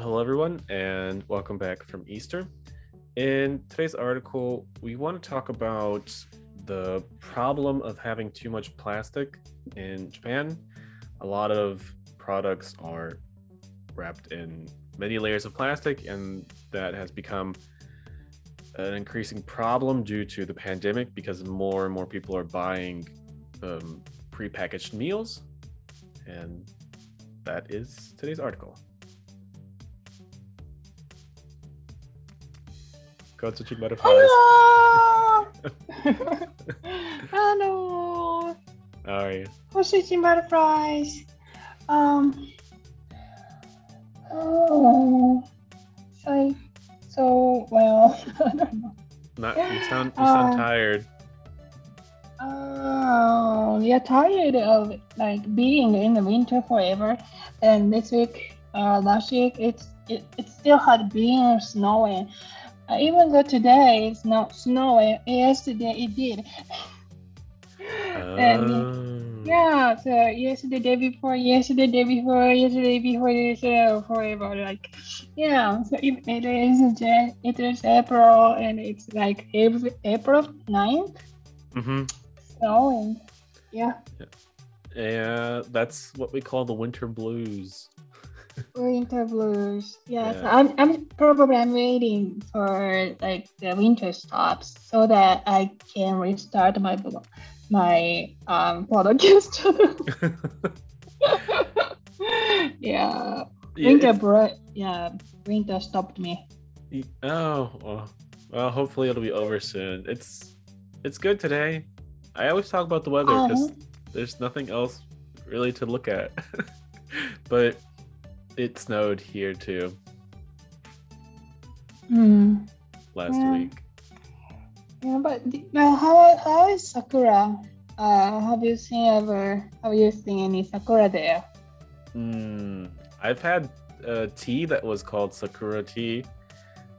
Hello, everyone, and welcome back from Easter. In today's article, we want to talk about the problem of having too much plastic in Japan. A lot of products are wrapped in many layers of plastic, and that has become an increasing problem due to the pandemic because more and more people are buying um, prepackaged meals. And that is today's article. Go touching butterflies. Hello! Hello! How are you? Butterflies? Um. Oh. So, so well. I don't know. Not you sound you sound Uh, tired. Oh, we are tired of like being in the winter forever. And this week, uh, last week, it's it, it still had been snowing. Uh, even though today it's not snowing, yesterday it did. and Oh. yeah, so yesterday, day before, yesterday, day before, yesterday before, yesterday forever. Like, yeah, so if it is it is April and it's like April, April 9th, hmm snowing. Yeah. Yeah, that's what we call the winter blues. Winter blues. Yes, Yeah. I'm. I'm probably I'm waiting for like the winter stops so that I can restart my my um podcast. yeah, Yeah, winter bro. Yeah, winter stopped me. oh, well, well, hopefully it'll be over soon. It's it's good today. I always talk about the weather because Uh-huh. there's nothing else really to look at. but it snowed here too Hmm. last Yeah. week. Yeah, but well, how how is Sakura? Uh, have you seen ever? Have you seen any Sakura there? Mm, I've had uh, tea that was called Sakura tea,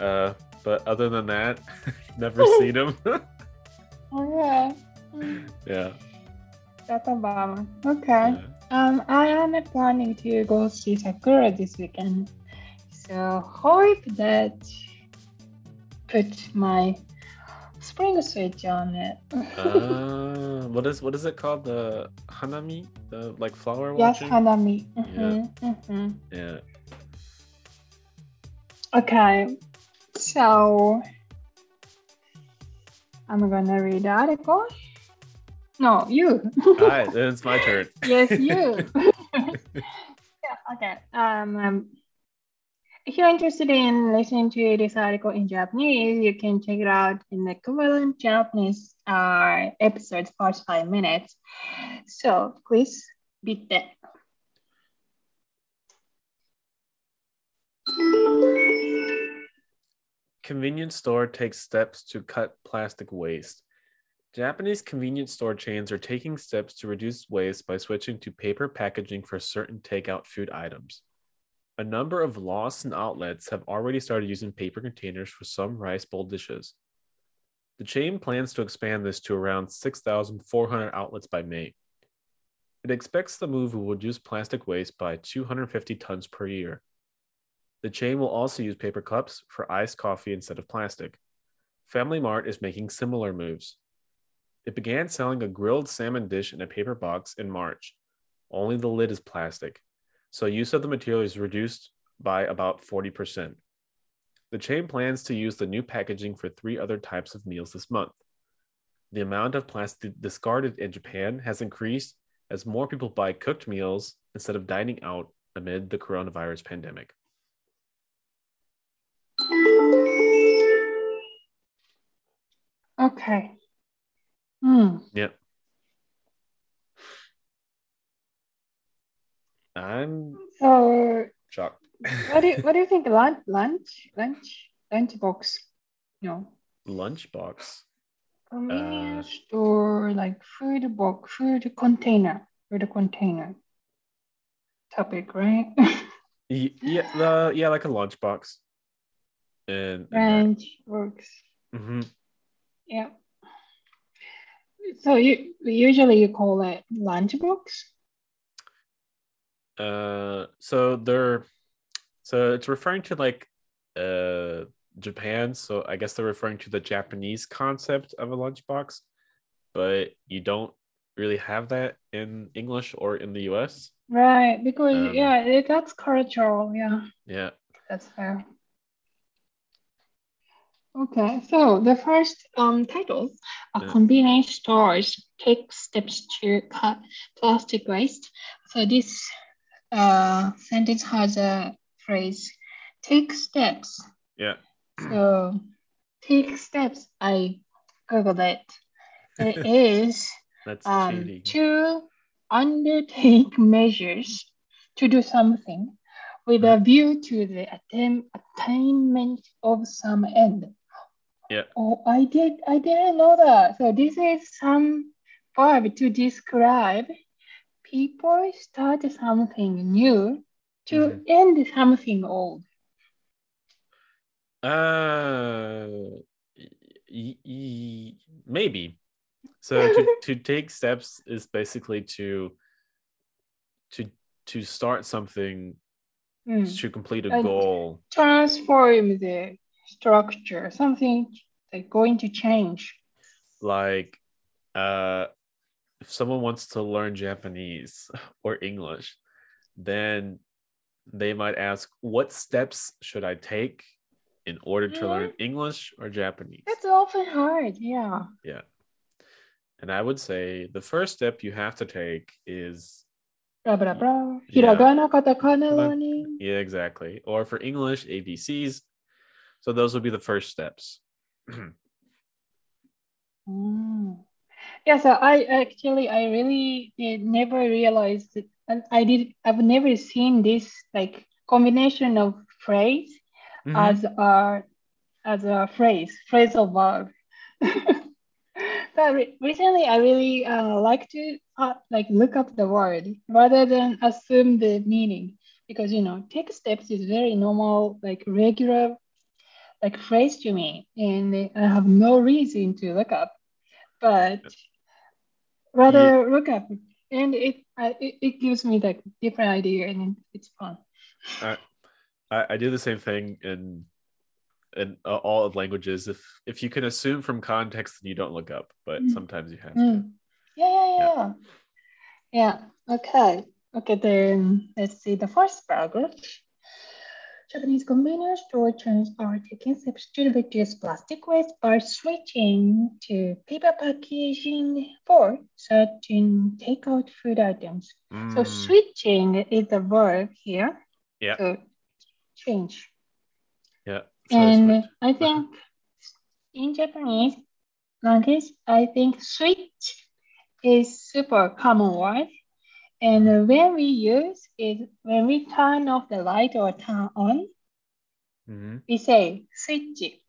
uh, but other than that, never seen them. Yeah. Mm. yeah. That's a bummer. Okay. yeah. Um, I am planning to go see Sakura this weekend. So hope that put my spring switch on it. Uh, what is what is it called? The hanami, the like flower yes, watching. Hanami. Mhm, mhm. yeah. Okay. So I'm gonna read the article. No, you. All right, it's my turn. yes, you. yeah, okay. Um, um, if you're interested in listening to this article in Japanese, you can check it out in the equivalent Japanese uh, episodes, first five minutes. So please beat that. Convenience store takes steps to cut plastic waste. Japanese convenience store chains are taking steps to reduce waste by switching to paper packaging for certain takeout food items. A number of Lawson outlets have already started using paper containers for some rice bowl dishes. The chain plans to expand this to around 6,400 outlets by May. It expects the move will reduce plastic waste by 250 tons per year. The chain will also use paper cups for iced coffee instead of plastic. Family Mart is making similar moves. It began selling a grilled salmon dish in a paper box in March. Only the lid is plastic, so use of the material is reduced by about 40%. The chain plans to use the new packaging for three other types of meals this month. The amount of plastic discarded in Japan has increased as more people buy cooked meals instead of dining out amid the coronavirus pandemic. Okay. Hmm. Yep. I'm So shocked. what do you, what do you think? Lunch lunch lunch lunch box? No. Lunchbox. Convenience store like food box, food container, food container topic, right? Yeah, yeah, like a lunch box. and Lunch box. hmm Yeah. So you usually you call it lunchbox. Uh, so they're So it's referring to like uh Japan. So I guess they're referring to the Japanese concept of a lunchbox, but you don't really have that in English or in the US. Right, because Um, yeah, it, that's cultural. Yeah, Yeah. that's fair. Okay, so the first um title, a Yeah. convenience stores take steps to cut plastic waste. So this uh sentence has a phrase, take steps. Yeah. So take steps. I googled it. It is That's um, cheating. to undertake measures to do something with a view to the attain- attainment of some end. Yeah. Oh, I did. I didn't know that. So this is some verb to describe people start something new to Mhm. end something old. Uh, y- y- maybe. So to, to take steps is basically to to to start something Hmm. to complete a And- goal. Transform the structure. Something like going to change. Like, uh, if someone wants to learn Japanese or English, then they might ask, "What steps should I take in order to learn English or Japanese?" That's often hard. Yeah. Yeah. And I would say the first step you have to take is Blah blah blah. Yeah. Katakana learning. yeah, exactly. Or for English, ABCs. So those would be the first steps. Mm. Yeah, so I actually I really did never realized it, and I did I've never seen this like combination of phrase Mhm. as a as a phrase phrasal verb. but re- recently I really uh, like to uh, like look up the word rather than assume the meaning because you know take steps is very normal like regular like phrase to me and I have no reason to look up but rather look up and it, I, it it gives me like different idea and it's fun I, I do the same thing in in uh, all of languages. If if you can assume from context, then you don't look up. But Mm. sometimes you have to. Mm. Yeah, yeah, yeah. Yeah. Okay. Okay, then let's see the first paragraph. Japanese convenience store chains are taking steps to reduce plastic waste by switching to paper packaging for certain takeout food items. So Mm, switching is the verb here. Yeah. So change. yeah. So And. I think in Japanese language, I think switch is super common word. And when we use it, when we turn off the light or turn on, Mhm. we say switch.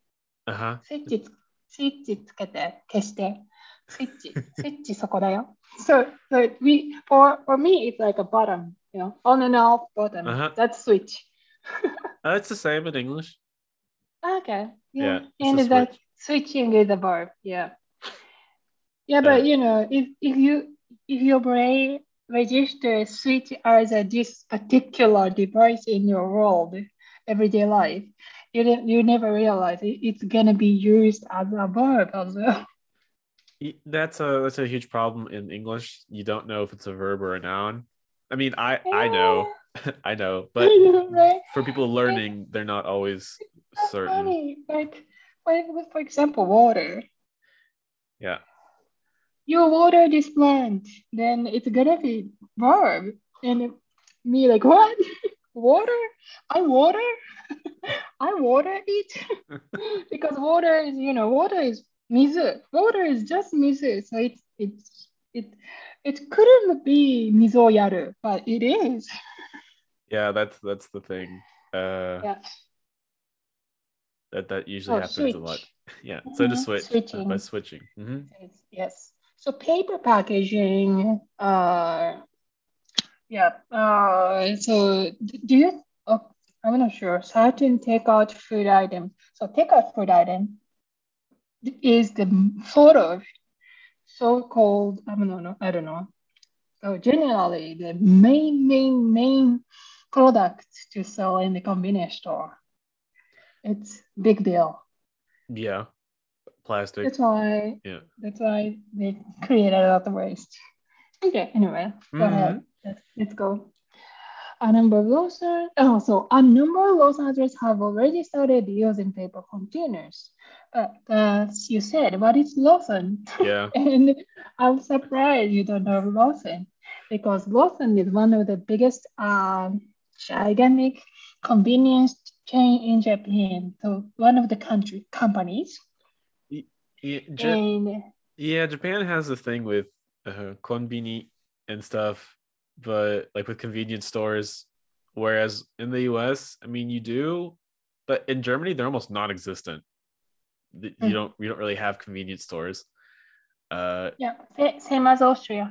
Uh-huh. スイッチつ、スイッチつけて消して。スイッチ、スイッチそこだよ。So, so we, for, for me, it's like a button, you know, on and off button. Uh-huh. That's switch. Uh, it's the same in English. Okay. Yeah, Yeah. it's and a that switch. switching is a verb. Yeah. Yeah, but you know, if if you if your brain registers switch as a this particular device in your world, everyday life, you you never realize it, it's gonna be used as a verb as well. That's a that's a huge problem in English. You don't know if it's a verb or a noun. I mean, I I know, I know, but right? for people learning, they're not always certain. funny. Like, like, for example, water. Yeah. You water this plant, then it's gonna be verb. And me like, what? water? I water? I water it? because water is, you know, water is mizu. Water is just mizu. So it's it's it it couldn't be mizu yaru, but it is. Yeah, that's that's the thing. Uh, Yeah. that that usually Oh, happens a lot. switch. Yeah. So to Mhm, switch uh, switching. by switching. hmm Yes, yes. So paper packaging, uh, yeah. Uh, so do you? Oh, I'm not sure. Certain takeout food item. So takeout food item is the sort of so-called. I don't know. I don't know. So generally, the main, main, main product to sell in the convenience store. It's big deal. Yeah. Plastic. That's why. Yeah. That's why they create a lot of waste. Okay. Anyway, go Mhm. ahead. Let's, let's go. A number of Lawson. Oh, so a number of Los Angeles have already started using paper containers. But as you said, what is Lawson? Yeah. And I'm surprised you don't know Lawson because Lawson is one of the biggest um, gigantic convenience chain in Japan. So one of the country companies. Yeah, Ja- And yeah, Japan has a thing with uh, konbini and stuff, but like with convenience stores. Whereas in the US, I mean, you do, but in Germany, they're almost non-existent. Th- You Mm. don't, you don't really have convenience stores. Uh, yeah, same as Austria.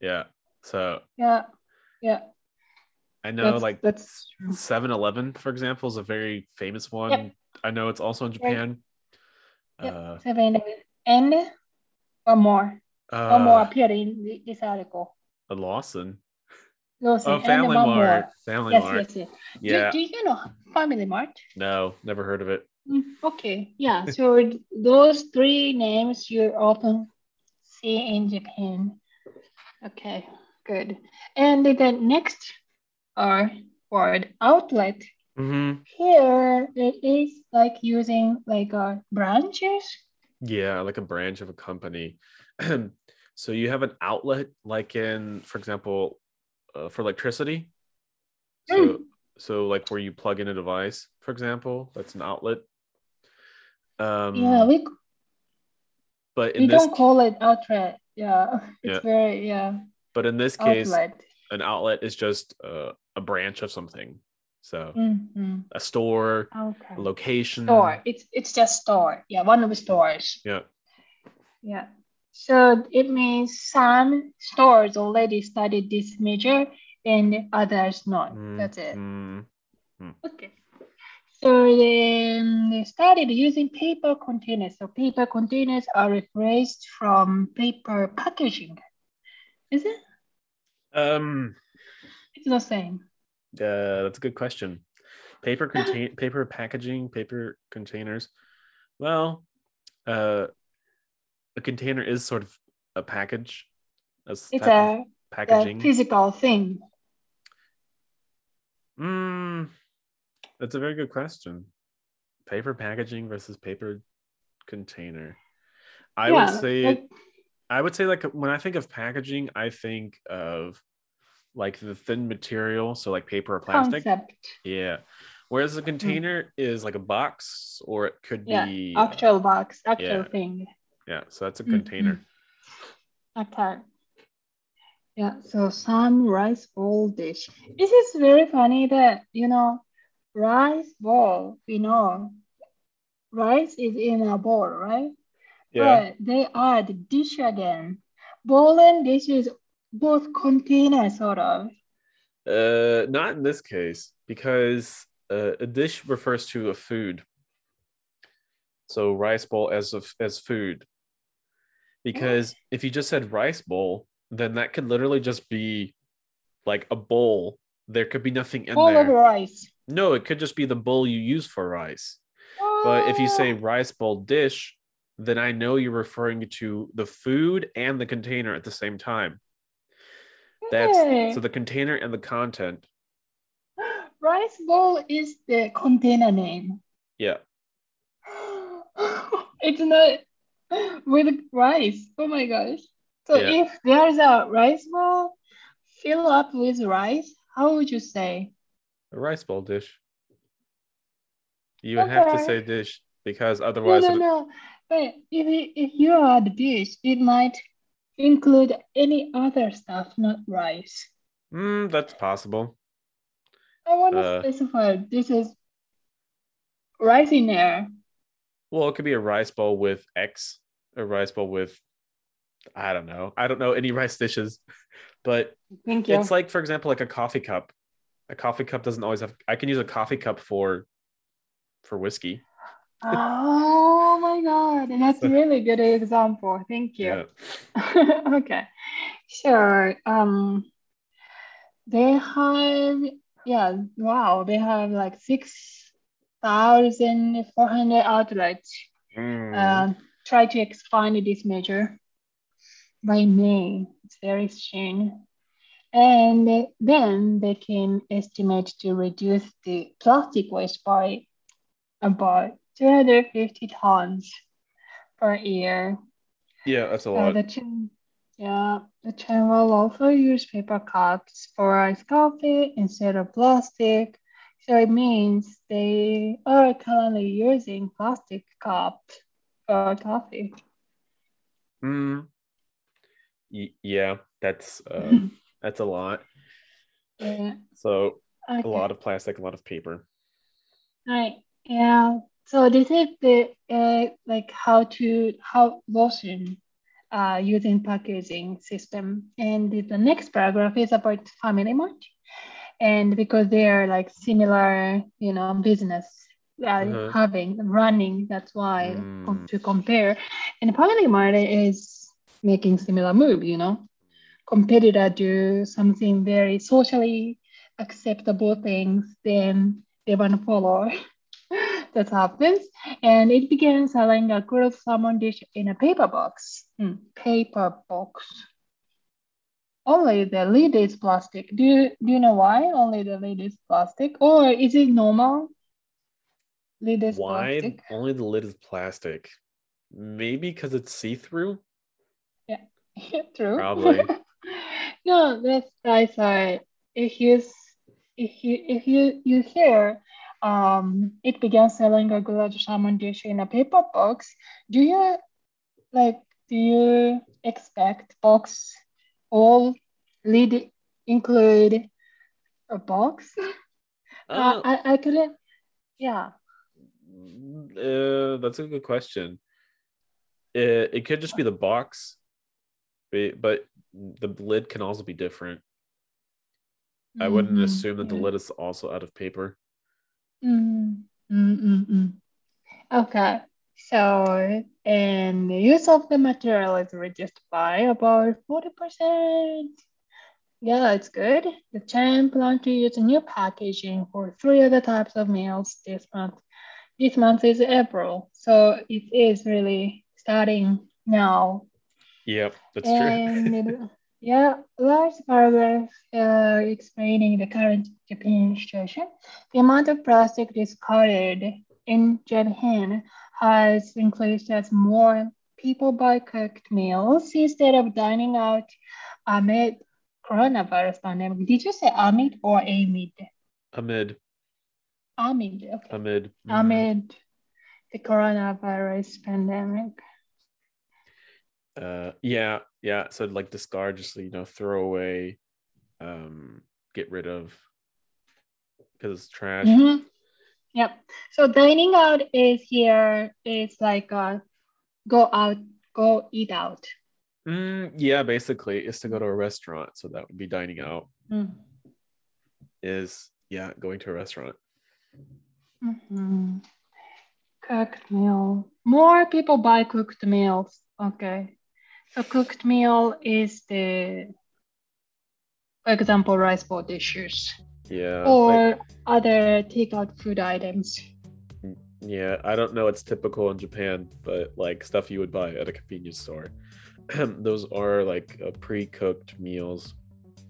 yeah. So Yeah, yeah. I know, That's- like that's true. 7-Eleven, for example, is a very famous one. I know it's also in Japan. Yep. Uh, Seven and one more. one more uh, appeared in this article. a Lawson. Lawson Oh, and Family Mart. more. Family Yes, Mart. yes, yes. Yeah. Do, do you know Family Mart? No, never heard of it. Mm, Okay, yeah. So those three names you often see in Japan. Okay, good. And the next uh, word, outlet. Mm-hmm. Here it is like using like uh, branches. Yeah, like a branch of a company. so you have an outlet, like in, for example, uh, for electricity. So, Mm. so like where you plug in a device, for example, that's an outlet. Um, yeah, we but in we don't call it outlet. Yeah, it's Yeah. very yeah but in this case, outlet. an outlet is just uh, a branch of something. So Mhm. a store, Okay. a location. Store. It's it's just store. Yeah, one of the stores. Yeah. Yeah. So it means some stores already studied this measure and others not. Mm, That's it. mm. Okay. So then they started using paper containers. So paper containers are replaced from paper packaging. Is it? Um, It's the same. Uh, that's a good question. Paper contain paper packaging, paper containers. Well, uh, a container is sort of a package. A It's a, a packaging. physical thing. Mm, that's a very good question. Paper packaging versus paper container. I Yeah, would say like- I would say like when I think of packaging, I think of like the thin material, so like paper or plastic. concept. Yeah. Whereas a container is like a box or it could Yeah, be uh, Actual box, actual yeah. thing. yeah, so that's a Mhm. container. Okay. Yeah, so some rice bowl dish. This is very funny that, you know, rice bowl, we know, rice is in a bowl, right? Yeah. But they add dish again. Bowl and dish is both container, sort of. Uh not in this case because uh, a dish refers to a food. So rice bowl as of as food. Because if you just said rice bowl, then that could literally just be like a bowl. There could be nothing in Bowl of there. rice. No, it could just be the bowl you use for rice. But if you say Ah, rice bowl dish, then I know you're referring to the food and the container at the same time. That's okay. so the container and the content. rice bowl is the container name. Yeah. it's not with rice. Oh my gosh. So Yeah. if there's a rice bowl fill up with rice, how would you say? A rice bowl dish. You would have to say dish because otherwise no, it- no. But if it, if you add dish, it might include any other stuff, not rice. Mm, that's possible. I want to Uh. specify this is rice in there. Well, it could be a rice bowl with X, a rice bowl with I don't know. I don't know any rice dishes, but Thank you. it's like for example like a coffee cup. A coffee cup doesn't always have I can use a coffee cup for for whiskey. Oh my god, that's a really good example. Thank you. Yeah. okay. Sure. Um they have yeah, wow, they have like 6,400 outlets. Mm. Um, try to expand this measure by May. It's very soon. And then they can estimate to reduce the plastic waste by about 250 tons per year. yeah, that's a Uh, lot. the chain, yeah, the chain will also use paper cups for iced coffee instead of plastic. So it means they are currently using plastic cups for coffee. Mm. Y- yeah, that's uh, that's a lot. yeah. So Okay. a lot of plastic, a lot of paper. Right. Yeah. So this is the uh, like how to how Lawson uh using packaging system, and the, the next paragraph is about Family Mart, and because they are like similar, you know, business uh, Uh-huh. having running, that's why Mm. to compare, and Family Mart is making similar move, you know, competitor do something very socially acceptable things, then they want to follow. that happens. And it began selling a grilled salmon dish in a paper box. Hmm, paper box. Only the lid is plastic. Do you, do you know why only the lid is plastic? Or is it normal? Lid is Why plastic. only the lid is plastic? Maybe because it's see-through. Yeah, yeah, true. Probably. no, that's I said. If you if you if you you hear um it began selling a grilled salmon dish in a paper box, do you like do you expect box all lid include a box? Uh, Uh, I, I couldn't yeah. uh, that's a good question. It, it could just be the box, but, the lid can also be different. I wouldn't Mhm, assume that the lid is also out of paper. Mm, mm, mm, mm. Okay, so and the use of the material is reduced by about 40%. Yeah, it's good. The chain plan to use new packaging for three other types of meals this month. This month is April, so it is really starting now. Yep, that's true. And it- yeah, last paragraph uh, explaining the current Japan situation. The amount of plastic discarded in Japan has increased as more people buy cooked meals instead of dining out amid coronavirus pandemic. Did you say amid or amid? Amid, Amid, okay. amid. mhm. Amid the coronavirus pandemic. Uh, yeah, yeah. So like discard, just you know, throw away, um, get rid of, because it's trash. Mhm. Yep. So dining out is here is like uh go out, go eat out. Mm, yeah, basically, is to go to a restaurant. So that would be dining out. Mm. Is yeah, going to a restaurant. Mhm. Cooked meal. More people buy cooked meals. Okay. So cooked meal is the, for example, rice bowl dishes Yeah. or like- other takeout food items. yeah, I don't know. It's typical in Japan, but like stuff you would buy at a convenience store. Those are like uh, pre-cooked meals,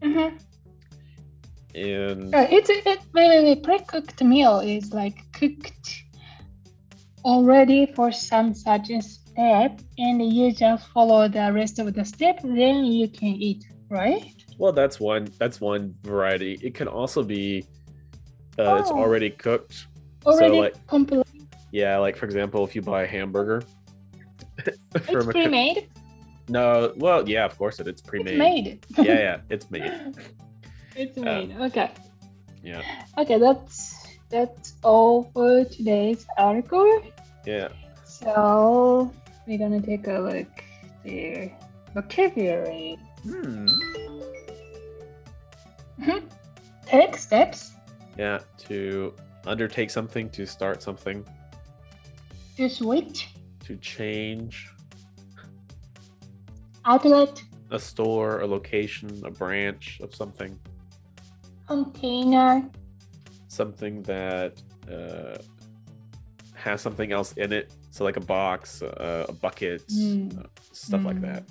Mm-hmm. and Uh, it's it, wait, wait, wait. Pre-cooked meal is like cooked already for some such a step, and you just follow the rest of the step. Then you can eat, right? well, that's one. That's one variety. It can also be uh, it's Oh. already cooked. Already like, complete. Yeah, like for example, if you buy a hamburger It's from a pre-made. no, well, yeah, of course it. It's It's pre-made. made. yeah, yeah, it's made. it's Um, made. Okay. Yeah, Okay. That's that's all for today's article. yeah. So we're gonna take a look the vocabulary. Hmm. Take steps. Yeah, to undertake something, to start something, to switch, to change. Outlet, a store, a location, a branch of something, container, something that uh, has something else in it. So like a box, uh, a bucket, Mm. uh, stuff like Mm. that.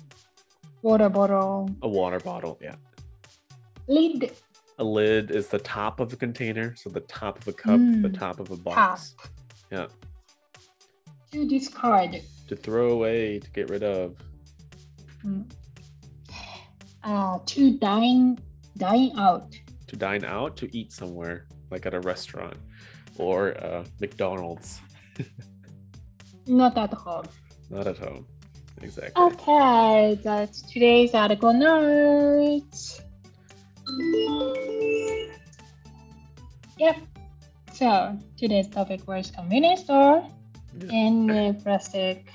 Water bottle. A water bottle, yeah. Lid. A lid is the top of a container, so the top of a cup, the Mm. top of a box. Yeah. To discard. To throw away, to get rid of. Mm. Uh, to dine. Dine out. To dine out, to eat somewhere, like at a restaurant or uh, McDonald's, Not at home. not at home. Exactly. Okay, that's today's article notes. Yep. So today's topic was convenience store Yeah. and uh, plastic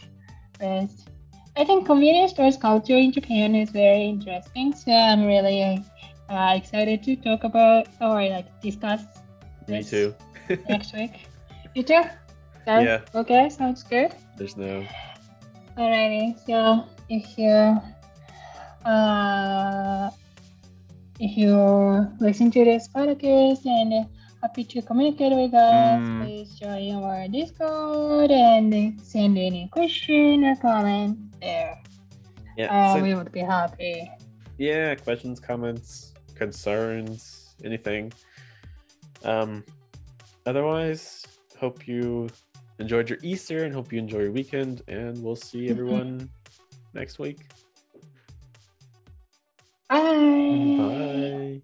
waste. I think convenience stores culture in Japan is very interesting. So I'm really uh, excited to talk about or like discuss Me too. next week. You too? So, Yeah. Okay, sounds good. There's no. Alrighty, so if you uh if you listen to this podcast and happy to communicate with us, Mm. please join our Discord and send any question or comment there. Yeah. Uh, send- we would be happy. yeah questions comments concerns anything um otherwise hope you enjoyed your easter and hope you enjoy your weekend and we'll see Mhm. everyone next week Bye. bye